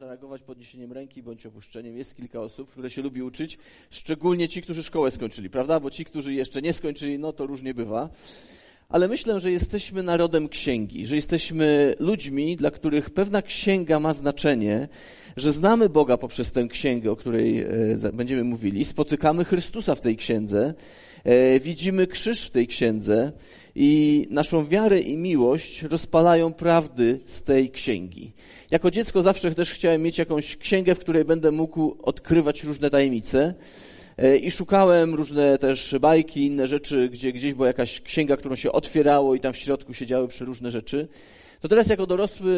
zareagować podniesieniem ręki bądź opuszczeniem. Jest kilka osób, które się lubi uczyć, szczególnie ci, którzy szkołę skończyli, prawda? Bo ci, którzy jeszcze nie skończyli, no to różnie bywa ale myślę, że jesteśmy narodem księgi, że jesteśmy ludźmi, dla których pewna księga ma znaczenie, że znamy Boga poprzez tę księgę, o której e, będziemy mówili, spotykamy Chrystusa w tej księdze, e, widzimy krzyż w tej księdze i naszą wiarę i miłość rozpalają prawdy z tej księgi. Jako dziecko zawsze też chciałem mieć jakąś księgę, w której będę mógł odkrywać różne tajemnice. E, I szukałem różne też bajki, inne rzeczy, gdzie gdzieś była jakaś księga, którą się otwierało i tam w środku siedziały przeróżne rzeczy. To teraz jako dorosły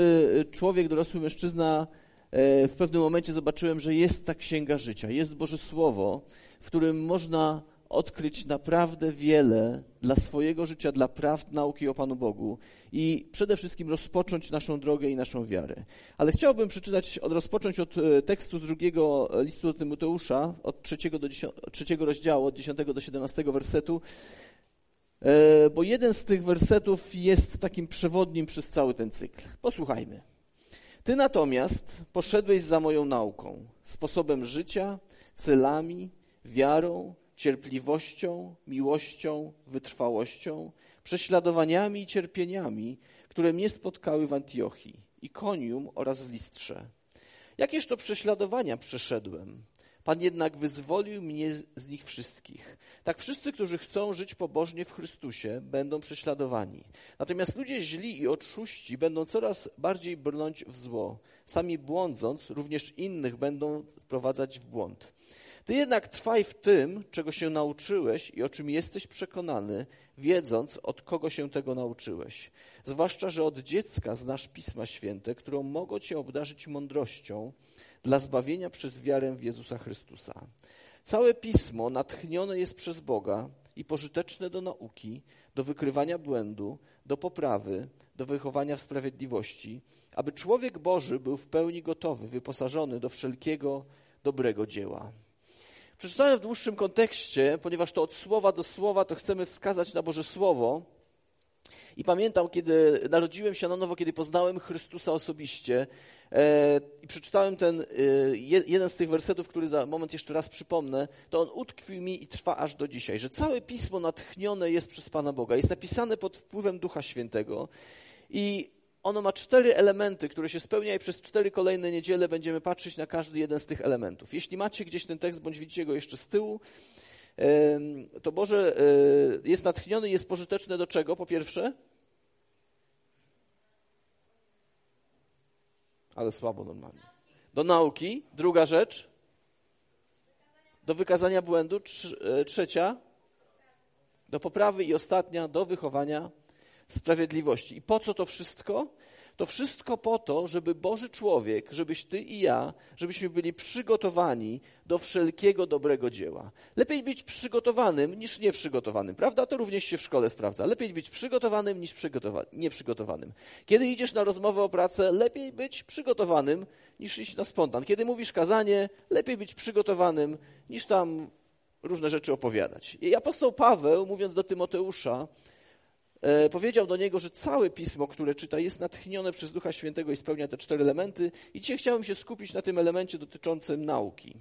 człowiek, dorosły mężczyzna e, w pewnym momencie zobaczyłem, że jest ta księga życia, jest Boże Słowo, w którym można odkryć naprawdę wiele dla swojego życia, dla prawd nauki o Panu Bogu i przede wszystkim rozpocząć naszą drogę i naszą wiarę. Ale chciałbym przeczytać, od, rozpocząć od e, tekstu z drugiego listu do Tymoteusza, od trzeciego, do trzeciego rozdziału, od 10 do 17 wersetu, e, bo jeden z tych wersetów jest takim przewodnim przez cały ten cykl. Posłuchajmy. Ty natomiast poszedłeś za moją nauką, sposobem życia, celami, wiarą, cierpliwością, miłością, wytrwałością, prześladowaniami i cierpieniami, które mnie spotkały w Antiochii, Ikonium oraz w Listrze. Jakież to prześladowania przeszedłem? Pan jednak wyzwolił mnie z nich wszystkich. Tak wszyscy, którzy chcą żyć pobożnie w Chrystusie, będą prześladowani. Natomiast ludzie źli i odszuści będą coraz bardziej brnąć w zło. Sami błądząc, również innych będą wprowadzać w błąd. Ty jednak trwaj w tym, czego się nauczyłeś i o czym jesteś przekonany, wiedząc, od kogo się tego nauczyłeś. Zwłaszcza, że od dziecka znasz Pisma Święte, którą mogą cię obdarzyć mądrością dla zbawienia przez wiarę w Jezusa Chrystusa. Całe Pismo natchnione jest przez Boga i pożyteczne do nauki, do wykrywania błędu, do poprawy, do wychowania w sprawiedliwości, aby człowiek Boży był w pełni gotowy, wyposażony do wszelkiego dobrego dzieła. Przeczytałem w dłuższym kontekście, ponieważ to od słowa do słowa to chcemy wskazać na Boże Słowo. I pamiętam, kiedy narodziłem się na nowo, kiedy poznałem Chrystusa osobiście e, i przeczytałem ten e, jeden z tych wersetów, który za moment jeszcze raz przypomnę, to on utkwił mi i trwa aż do dzisiaj, że całe Pismo natchnione jest przez Pana Boga, jest napisane pod wpływem Ducha Świętego i ono ma cztery elementy, które się spełnia i przez cztery kolejne niedziele będziemy patrzeć na każdy jeden z tych elementów. Jeśli macie gdzieś ten tekst, bądź widzicie go jeszcze z tyłu, to Boże e, jest natchniony i jest pożyteczny do czego? Po pierwsze, ale słabo normalnie. Do nauki. Druga rzecz, do wykazania błędu. E, trzecia, do poprawy i ostatnia, do wychowania sprawiedliwości. I po co to wszystko? To wszystko po to, żeby Boży człowiek, żebyś ty i ja, żebyśmy byli przygotowani do wszelkiego dobrego dzieła. Lepiej być przygotowanym niż nieprzygotowanym, prawda? To również się w szkole sprawdza. Lepiej być przygotowanym niż przygotowa nieprzygotowanym. Kiedy idziesz na rozmowę o pracę, lepiej być przygotowanym niż iść na spontan. Kiedy mówisz kazanie, lepiej być przygotowanym niż tam różne rzeczy opowiadać. I apostoł Paweł, mówiąc do Tymoteusza, powiedział do niego, że całe pismo, które czyta, jest natchnione przez Ducha Świętego i spełnia te cztery elementy. I dzisiaj chciałem się skupić na tym elemencie dotyczącym nauki.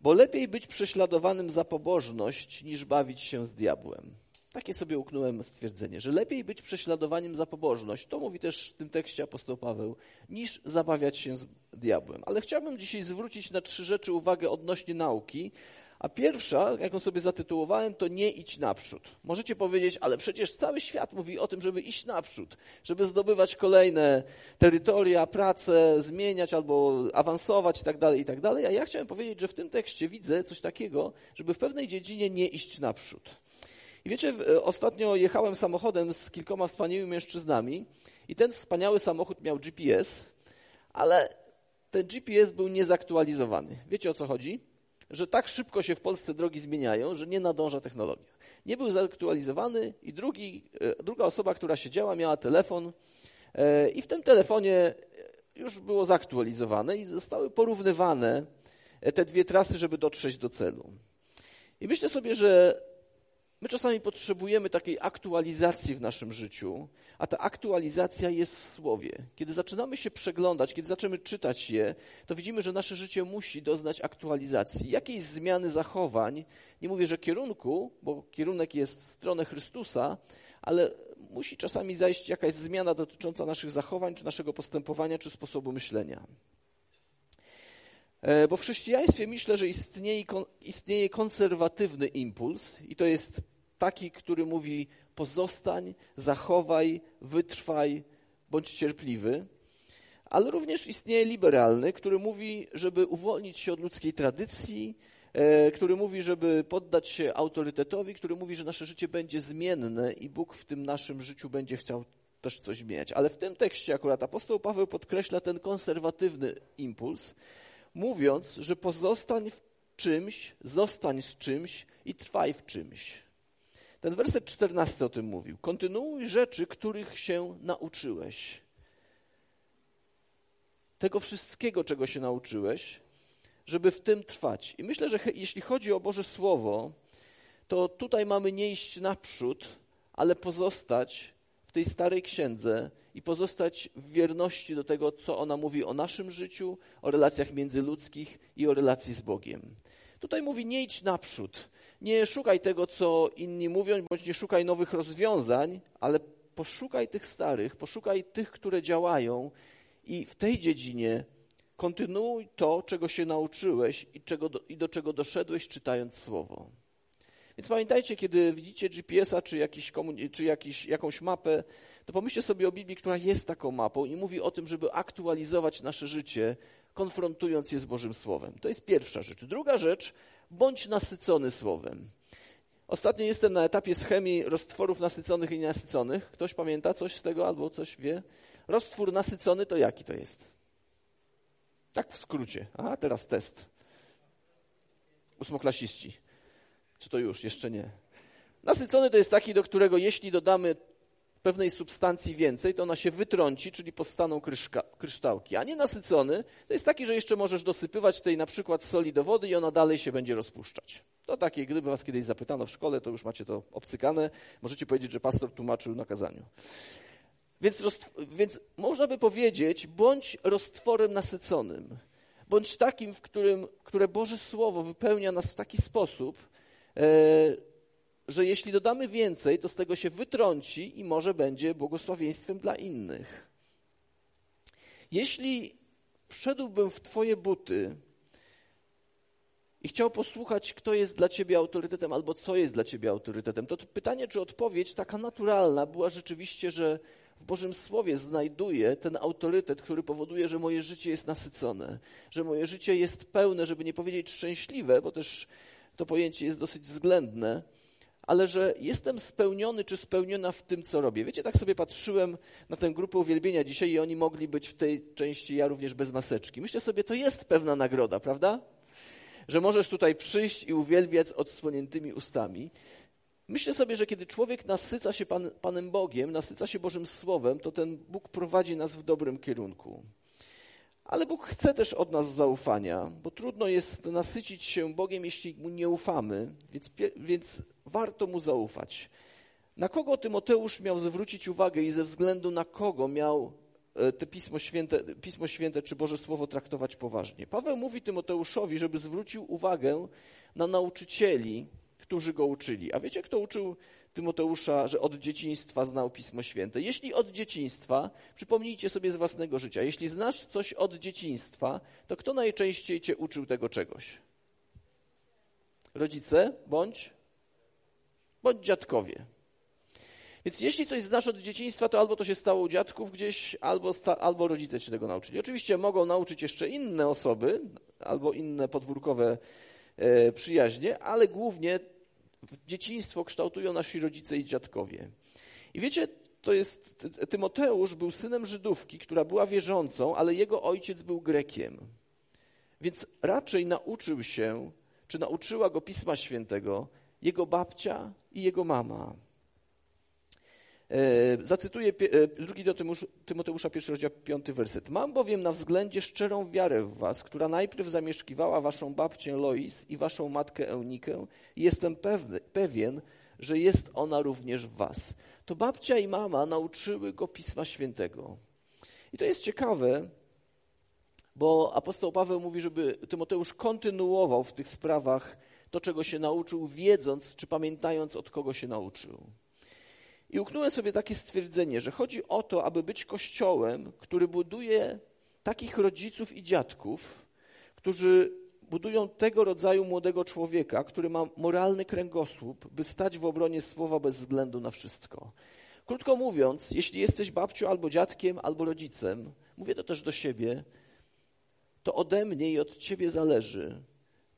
Bo lepiej być prześladowanym za pobożność, niż bawić się z diabłem. Takie sobie uknąłem stwierdzenie, że lepiej być prześladowaniem za pobożność, to mówi też w tym tekście apostoł Paweł, niż zabawiać się z diabłem. Ale chciałbym dzisiaj zwrócić na trzy rzeczy uwagę odnośnie nauki, a pierwsza, jaką sobie zatytułowałem, to nie idź naprzód. Możecie powiedzieć, ale przecież cały świat mówi o tym, żeby iść naprzód, żeby zdobywać kolejne terytoria, pracę, zmieniać albo awansować itd., tak itd. Tak A ja chciałem powiedzieć, że w tym tekście widzę coś takiego, żeby w pewnej dziedzinie nie iść naprzód. I wiecie, ostatnio jechałem samochodem z kilkoma wspaniałymi mężczyznami i ten wspaniały samochód miał GPS, ale ten GPS był niezaktualizowany. Wiecie o co chodzi? Że tak szybko się w Polsce drogi zmieniają, że nie nadąża technologia. Nie był zaktualizowany i drugi, e, druga osoba, która siedziała, miała telefon e, i w tym telefonie już było zaktualizowane i zostały porównywane te dwie trasy, żeby dotrzeć do celu. I myślę sobie, że my czasami potrzebujemy takiej aktualizacji w naszym życiu, a ta aktualizacja jest w Słowie. Kiedy zaczynamy się przeglądać, kiedy zaczynamy czytać je, to widzimy, że nasze życie musi doznać aktualizacji. Jakiejś zmiany zachowań, nie mówię, że kierunku, bo kierunek jest w stronę Chrystusa, ale musi czasami zajść jakaś zmiana dotycząca naszych zachowań, czy naszego postępowania, czy sposobu myślenia. E, bo w chrześcijaństwie myślę, że istnieje, istnieje konserwatywny impuls i to jest taki, który mówi pozostań, zachowaj, wytrwaj, bądź cierpliwy. Ale również istnieje liberalny, który mówi, żeby uwolnić się od ludzkiej tradycji, e, który mówi, żeby poddać się autorytetowi, który mówi, że nasze życie będzie zmienne i Bóg w tym naszym życiu będzie chciał też coś zmieniać. Ale w tym tekście akurat apostoł Paweł podkreśla ten konserwatywny impuls, mówiąc, że pozostań w czymś, zostań z czymś i trwaj w czymś. Ten werset 14 o tym mówił. Kontynuuj rzeczy, których się nauczyłeś. Tego wszystkiego, czego się nauczyłeś, żeby w tym trwać. I myślę, że jeśli chodzi o Boże Słowo, to tutaj mamy nie iść naprzód, ale pozostać w tej starej księdze i pozostać w wierności do tego, co ona mówi o naszym życiu, o relacjach międzyludzkich i o relacji z Bogiem. Tutaj mówi: nie idź naprzód, nie szukaj tego, co inni mówią, bądź nie szukaj nowych rozwiązań, ale poszukaj tych starych, poszukaj tych, które działają i w tej dziedzinie kontynuuj to, czego się nauczyłeś i, czego do, i do czego doszedłeś, czytając słowo. Więc pamiętajcie, kiedy widzicie GPS-a czy, jakiś czy jakiś, jakąś mapę, to pomyślcie sobie o Biblii, która jest taką mapą i mówi o tym, żeby aktualizować nasze życie, konfrontując je z Bożym Słowem. To jest pierwsza rzecz. Druga rzecz, bądź nasycony Słowem. Ostatnio jestem na etapie schemii roztworów nasyconych i nienasyconych. Ktoś pamięta coś z tego albo coś wie? Roztwór nasycony to jaki to jest? Tak w skrócie. A teraz test. Ósmoklasiści. Czy to już? Jeszcze nie. Nasycony to jest taki, do którego jeśli dodamy pewnej substancji więcej, to ona się wytrąci, czyli powstaną kryszka, kryształki. A nienasycony to jest taki, że jeszcze możesz dosypywać tej na przykład soli do wody i ona dalej się będzie rozpuszczać. To takie, gdyby was kiedyś zapytano w szkole, to już macie to obcykane. Możecie powiedzieć, że pastor tłumaczył na kazaniu. Więc, więc można by powiedzieć, bądź roztworem nasyconym, bądź takim, w którym, które Boże Słowo wypełnia nas w taki sposób, że jeśli dodamy więcej, to z tego się wytrąci i może będzie błogosławieństwem dla innych. Jeśli wszedłbym w Twoje buty i chciał posłuchać, kto jest dla Ciebie autorytetem albo co jest dla Ciebie autorytetem, to pytanie, czy odpowiedź taka naturalna była rzeczywiście, że w Bożym Słowie znajduję ten autorytet, który powoduje, że moje życie jest nasycone, że moje życie jest pełne, żeby nie powiedzieć szczęśliwe, bo też to pojęcie jest dosyć względne ale że jestem spełniony czy spełniona w tym, co robię. Wiecie, tak sobie patrzyłem na tę grupę uwielbienia dzisiaj i oni mogli być w tej części, ja również bez maseczki. Myślę sobie, to jest pewna nagroda, prawda? Że możesz tutaj przyjść i uwielbiać z odsłoniętymi ustami. Myślę sobie, że kiedy człowiek nasyca się Pan, Panem Bogiem, nasyca się Bożym Słowem, to ten Bóg prowadzi nas w dobrym kierunku. Ale Bóg chce też od nas zaufania, bo trudno jest nasycić się Bogiem, jeśli Mu nie ufamy, więc, więc warto Mu zaufać. Na kogo Tymoteusz miał zwrócić uwagę i ze względu na kogo miał e, te Pismo Święte, Pismo Święte czy Boże Słowo traktować poważnie? Paweł mówi Tymoteuszowi, żeby zwrócił uwagę na nauczycieli, którzy go uczyli. A wiecie, kto uczył Tymoteusza, że od dzieciństwa znał Pismo Święte. Jeśli od dzieciństwa, przypomnijcie sobie z własnego życia, jeśli znasz coś od dzieciństwa, to kto najczęściej cię uczył tego czegoś? Rodzice bądź, bądź dziadkowie. Więc jeśli coś znasz od dzieciństwa, to albo to się stało u dziadków gdzieś, albo, sta, albo rodzice cię tego nauczyli. Oczywiście mogą nauczyć jeszcze inne osoby, albo inne podwórkowe e, przyjaźnie, ale głównie dzieciństwo kształtują nasi rodzice i dziadkowie. I wiecie, to jest, Tymoteusz był synem Żydówki, która była wierzącą, ale jego ojciec był Grekiem. Więc raczej nauczył się, czy nauczyła go Pisma Świętego jego babcia i jego mama. E, zacytuję e, drugi do Tymoteusza, pierwszy rozdział, piąty werset. Mam bowiem na względzie szczerą wiarę w was, która najpierw zamieszkiwała waszą babcię Lois i waszą matkę Eunikę jestem pewny, pewien, że jest ona również w was. To babcia i mama nauczyły go Pisma Świętego. I to jest ciekawe, bo apostoł Paweł mówi, żeby Tymoteusz kontynuował w tych sprawach to, czego się nauczył, wiedząc czy pamiętając, od kogo się nauczył. I uknąłem sobie takie stwierdzenie, że chodzi o to, aby być kościołem, który buduje takich rodziców i dziadków, którzy budują tego rodzaju młodego człowieka, który ma moralny kręgosłup, by stać w obronie słowa bez względu na wszystko. Krótko mówiąc, jeśli jesteś babcią albo dziadkiem, albo rodzicem, mówię to też do siebie, to ode mnie i od ciebie zależy,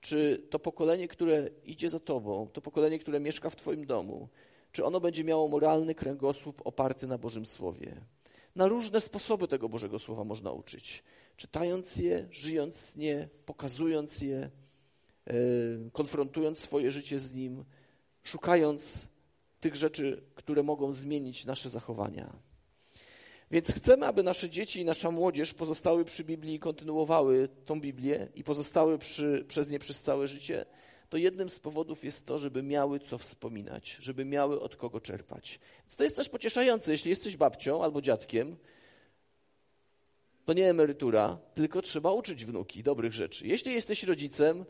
czy to pokolenie, które idzie za tobą, to pokolenie, które mieszka w twoim domu, czy ono będzie miało moralny kręgosłup oparty na Bożym Słowie. Na różne sposoby tego Bożego Słowa można uczyć. Czytając je, żyjąc nie, pokazując je, e, konfrontując swoje życie z nim, szukając tych rzeczy, które mogą zmienić nasze zachowania. Więc chcemy, aby nasze dzieci i nasza młodzież pozostały przy Biblii i kontynuowały tą Biblię i pozostały przy, przez nie przez całe życie, to jednym z powodów jest to, żeby miały co wspominać, żeby miały od kogo czerpać. Więc to jest też pocieszające, jeśli jesteś babcią albo dziadkiem, to nie emerytura, tylko trzeba uczyć wnuki dobrych rzeczy. Jeśli jesteś rodzicem,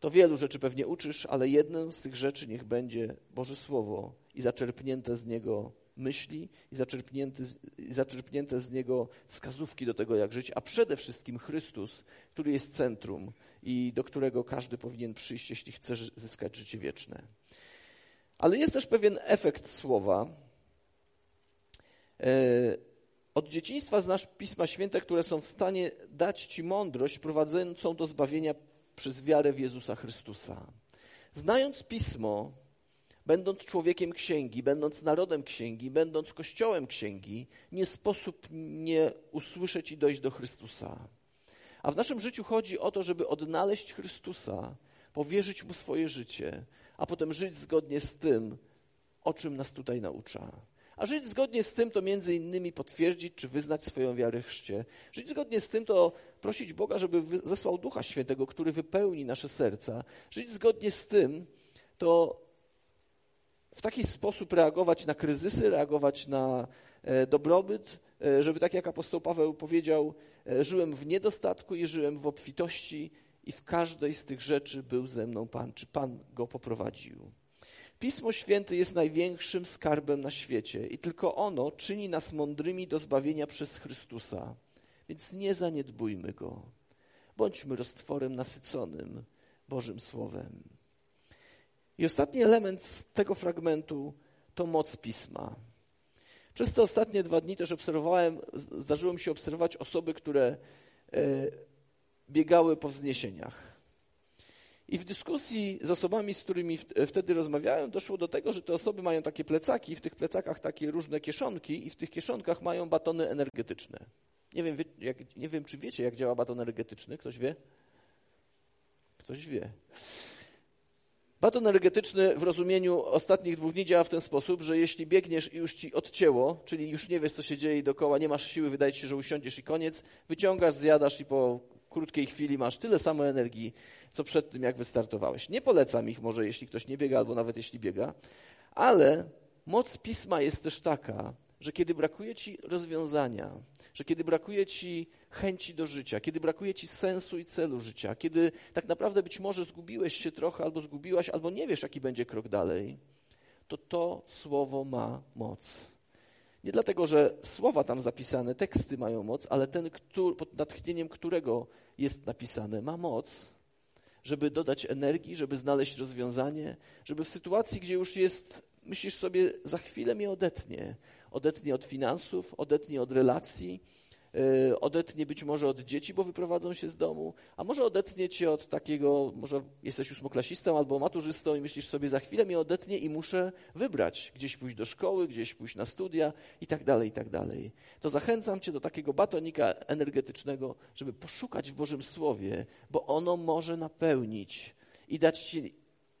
to wielu rzeczy pewnie uczysz, ale jedną z tych rzeczy niech będzie Boże Słowo i zaczerpnięte z niego myśli i zaczerpnięte, zaczerpnięte z niego wskazówki do tego, jak żyć, a przede wszystkim Chrystus, który jest centrum i do którego każdy powinien przyjść, jeśli chce zyskać życie wieczne. Ale jest też pewien efekt słowa. E, od dzieciństwa znasz Pisma Święte, które są w stanie dać Ci mądrość prowadzącą do zbawienia przez wiarę w Jezusa Chrystusa. Znając Pismo, będąc człowiekiem księgi, będąc narodem księgi, będąc kościołem księgi, nie sposób nie usłyszeć i dojść do Chrystusa. A w naszym życiu chodzi o to, żeby odnaleźć Chrystusa, powierzyć Mu swoje życie, a potem żyć zgodnie z tym, o czym nas tutaj naucza. A żyć zgodnie z tym to między innymi potwierdzić czy wyznać swoją wiarę chrzcie. Żyć zgodnie z tym to prosić Boga, żeby zesłał Ducha Świętego, który wypełni nasze serca. Żyć zgodnie z tym to w taki sposób reagować na kryzysy, reagować na e, dobrobyt, e, żeby tak jak apostoł Paweł powiedział, e, żyłem w niedostatku i żyłem w obfitości i w każdej z tych rzeczy był ze mną Pan, czy Pan go poprowadził. Pismo Święte jest największym skarbem na świecie i tylko ono czyni nas mądrymi do zbawienia przez Chrystusa. Więc nie zaniedbujmy go. Bądźmy roztworem nasyconym Bożym Słowem. I ostatni element z tego fragmentu to moc pisma. Przez te ostatnie dwa dni też obserwowałem, zdarzyło mi się obserwować osoby, które e, biegały po wzniesieniach. I w dyskusji z osobami, z którymi wtedy rozmawiałem, doszło do tego, że te osoby mają takie plecaki, w tych plecakach takie różne kieszonki i w tych kieszonkach mają batony energetyczne. Nie wiem, jak, nie wiem czy wiecie, jak działa baton energetyczny. Ktoś wie? Ktoś wie. Baton energetyczny w rozumieniu ostatnich dwóch dni działa w ten sposób, że jeśli biegniesz i już ci odcięło, czyli już nie wiesz, co się dzieje dookoła, nie masz siły, wydaje ci się, że usiądziesz i koniec, wyciągasz, zjadasz i po krótkiej chwili masz tyle samo energii, co przed tym, jak wystartowałeś. Nie polecam ich może, jeśli ktoś nie biega, albo nawet jeśli biega, ale moc pisma jest też taka, że kiedy brakuje ci rozwiązania, że kiedy brakuje ci chęci do życia, kiedy brakuje ci sensu i celu życia, kiedy tak naprawdę być może zgubiłeś się trochę, albo zgubiłaś, albo nie wiesz, jaki będzie krok dalej, to to słowo ma moc. Nie dlatego, że słowa tam zapisane, teksty mają moc, ale ten, który, pod natchnieniem którego jest napisane, ma moc, żeby dodać energii, żeby znaleźć rozwiązanie, żeby w sytuacji, gdzie już jest, myślisz sobie, za chwilę mnie odetnie, odetnie od finansów, odetnie od relacji, e, odetnie być może od dzieci, bo wyprowadzą się z domu, a może odetnie cię od takiego, może jesteś ósmoklasistą albo maturzystą i myślisz sobie, za chwilę mnie odetnie i muszę wybrać, gdzieś pójść do szkoły, gdzieś pójść na studia i tak dalej, i tak dalej. To zachęcam cię do takiego batonika energetycznego, żeby poszukać w Bożym Słowie, bo ono może napełnić i dać ci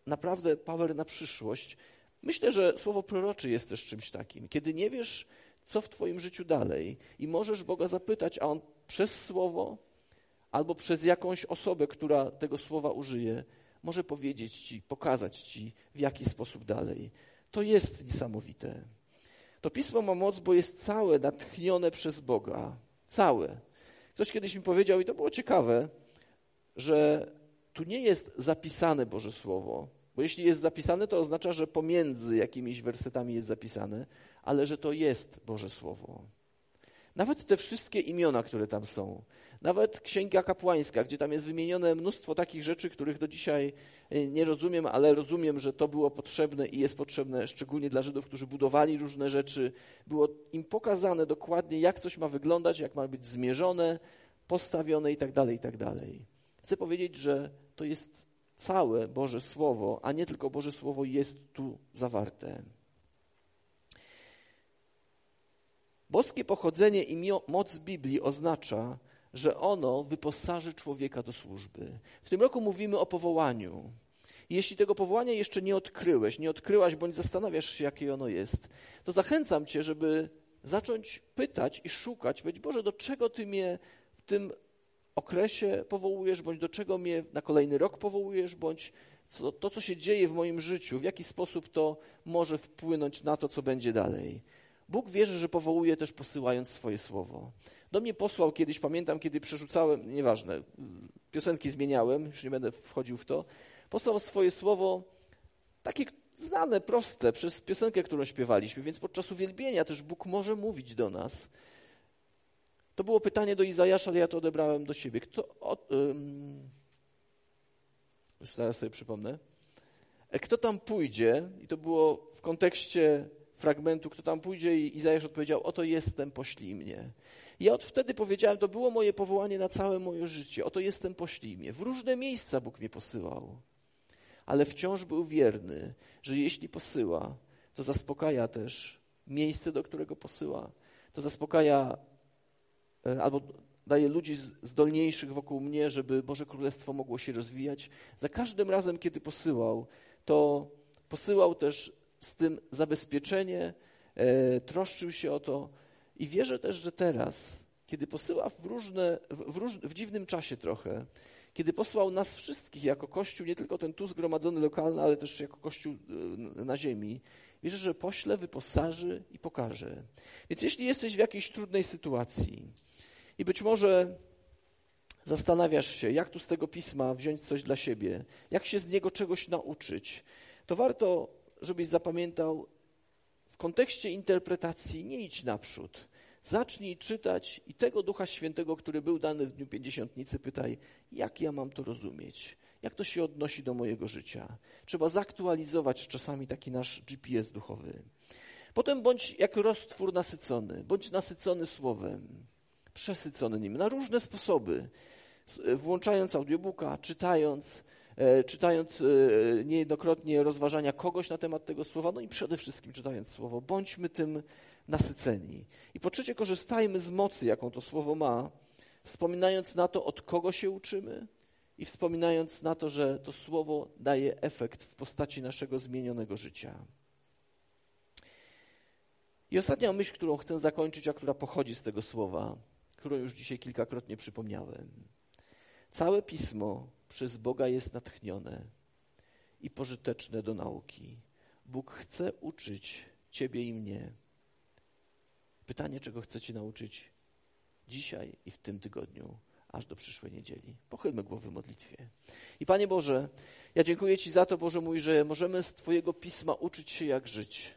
naprawdę power na przyszłość, Myślę, że słowo prorocze jest też czymś takim. Kiedy nie wiesz, co w Twoim życiu dalej, i możesz Boga zapytać, a On przez słowo albo przez jakąś osobę, która tego słowa użyje, może powiedzieć Ci, pokazać Ci, w jaki sposób dalej. To jest niesamowite. To pismo ma moc, bo jest całe natchnione przez Boga. Całe. Ktoś kiedyś mi powiedział, i to było ciekawe, że tu nie jest zapisane Boże Słowo, bo jeśli jest zapisane, to oznacza, że pomiędzy jakimiś wersetami jest zapisane, ale że to jest Boże Słowo. Nawet te wszystkie imiona, które tam są, nawet Księga Kapłańska, gdzie tam jest wymienione mnóstwo takich rzeczy, których do dzisiaj e, nie rozumiem, ale rozumiem, że to było potrzebne i jest potrzebne szczególnie dla Żydów, którzy budowali różne rzeczy. Było im pokazane dokładnie, jak coś ma wyglądać, jak ma być zmierzone, postawione itd., tak itd. Tak Chcę powiedzieć, że to jest całe Boże Słowo, a nie tylko Boże Słowo jest tu zawarte. Boskie pochodzenie i moc Biblii oznacza, że ono wyposaży człowieka do służby. W tym roku mówimy o powołaniu. Jeśli tego powołania jeszcze nie odkryłeś, nie odkryłaś, bądź zastanawiasz się, jakie ono jest, to zachęcam Cię, żeby zacząć pytać i szukać, być Boże, do czego Ty mnie w tym okresie powołujesz, bądź do czego mnie na kolejny rok powołujesz, bądź co, to, co się dzieje w moim życiu, w jaki sposób to może wpłynąć na to, co będzie dalej. Bóg wierzy, że powołuje też posyłając swoje słowo. Do mnie posłał kiedyś, pamiętam, kiedy przerzucałem, nieważne, piosenki zmieniałem, już nie będę wchodził w to, posłał swoje słowo, takie znane, proste, przez piosenkę, którą śpiewaliśmy, więc podczas uwielbienia też Bóg może mówić do nas. To było pytanie do Izajasza, ale ja to odebrałem do siebie. Kto, o, już zaraz sobie przypomnę. E, kto tam pójdzie, i to było w kontekście fragmentu, kto tam pójdzie i Izajasz odpowiedział, oto jestem, poślij mnie. Ja od wtedy powiedziałem, to było moje powołanie na całe moje życie, oto jestem, poślij mnie. W różne miejsca Bóg mnie posyłał, ale wciąż był wierny, że jeśli posyła, to zaspokaja też miejsce, do którego posyła, to zaspokaja albo daje ludzi zdolniejszych wokół mnie, żeby Boże Królestwo mogło się rozwijać. Za każdym razem, kiedy posyłał, to posyłał też z tym zabezpieczenie, e, troszczył się o to i wierzę też, że teraz, kiedy posyła w, różne, w, w, róż, w dziwnym czasie trochę, kiedy posłał nas wszystkich jako Kościół, nie tylko ten tu zgromadzony lokalny, ale też jako Kościół e, na ziemi, wierzę, że pośle, wyposaży i pokaże. Więc jeśli jesteś w jakiejś trudnej sytuacji i być może zastanawiasz się, jak tu z tego pisma wziąć coś dla siebie, jak się z niego czegoś nauczyć, to warto żebyś zapamiętał, w kontekście interpretacji nie idź naprzód. Zacznij czytać i tego Ducha Świętego, który był dany w Dniu Pięćdziesiątnicy, pytaj, jak ja mam to rozumieć? Jak to się odnosi do mojego życia? Trzeba zaktualizować czasami taki nasz GPS duchowy. Potem bądź jak roztwór nasycony, bądź nasycony słowem, przesycony nim na różne sposoby, włączając audiobooka, czytając, E, czytając e, niejednokrotnie rozważania kogoś na temat tego słowa, no i przede wszystkim czytając słowo, bądźmy tym nasyceni. I po trzecie, korzystajmy z mocy, jaką to słowo ma, wspominając na to, od kogo się uczymy i wspominając na to, że to słowo daje efekt w postaci naszego zmienionego życia. I ostatnia myśl, którą chcę zakończyć, a która pochodzi z tego słowa, którą już dzisiaj kilkakrotnie przypomniałem. Całe pismo przez Boga jest natchnione i pożyteczne do nauki. Bóg chce uczyć Ciebie i mnie. Pytanie, czego chcecie nauczyć dzisiaj i w tym tygodniu, aż do przyszłej niedzieli. Pochylmy głowy w modlitwie. I Panie Boże, ja dziękuję Ci za to, Boże mój, że możemy z Twojego pisma uczyć się, jak żyć.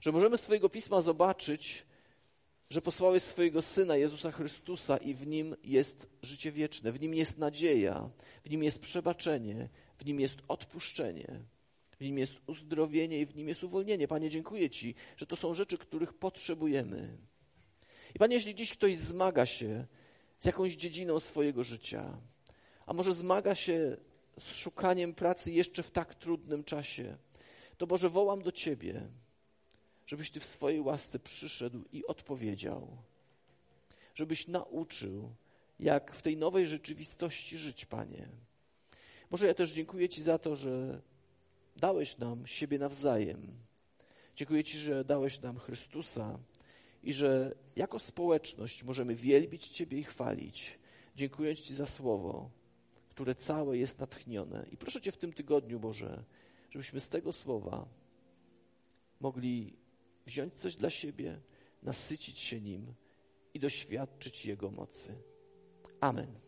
Że możemy z Twojego pisma zobaczyć, że posłałeś swojego Syna, Jezusa Chrystusa i w Nim jest życie wieczne, w Nim jest nadzieja, w Nim jest przebaczenie, w Nim jest odpuszczenie, w Nim jest uzdrowienie i w Nim jest uwolnienie. Panie, dziękuję Ci, że to są rzeczy, których potrzebujemy. I Panie, jeśli dziś ktoś zmaga się z jakąś dziedziną swojego życia, a może zmaga się z szukaniem pracy jeszcze w tak trudnym czasie, to Boże, wołam do Ciebie – żebyś Ty w swojej łasce przyszedł i odpowiedział, żebyś nauczył, jak w tej nowej rzeczywistości żyć, Panie. Może ja też dziękuję Ci za to, że dałeś nam siebie nawzajem. Dziękuję Ci, że dałeś nam Chrystusa i że jako społeczność możemy wielbić Ciebie i chwalić, dziękując Ci za słowo, które całe jest natchnione. I proszę Cię w tym tygodniu, Boże, żebyśmy z tego słowa mogli wziąć coś dla siebie, nasycić się nim i doświadczyć Jego mocy. Amen.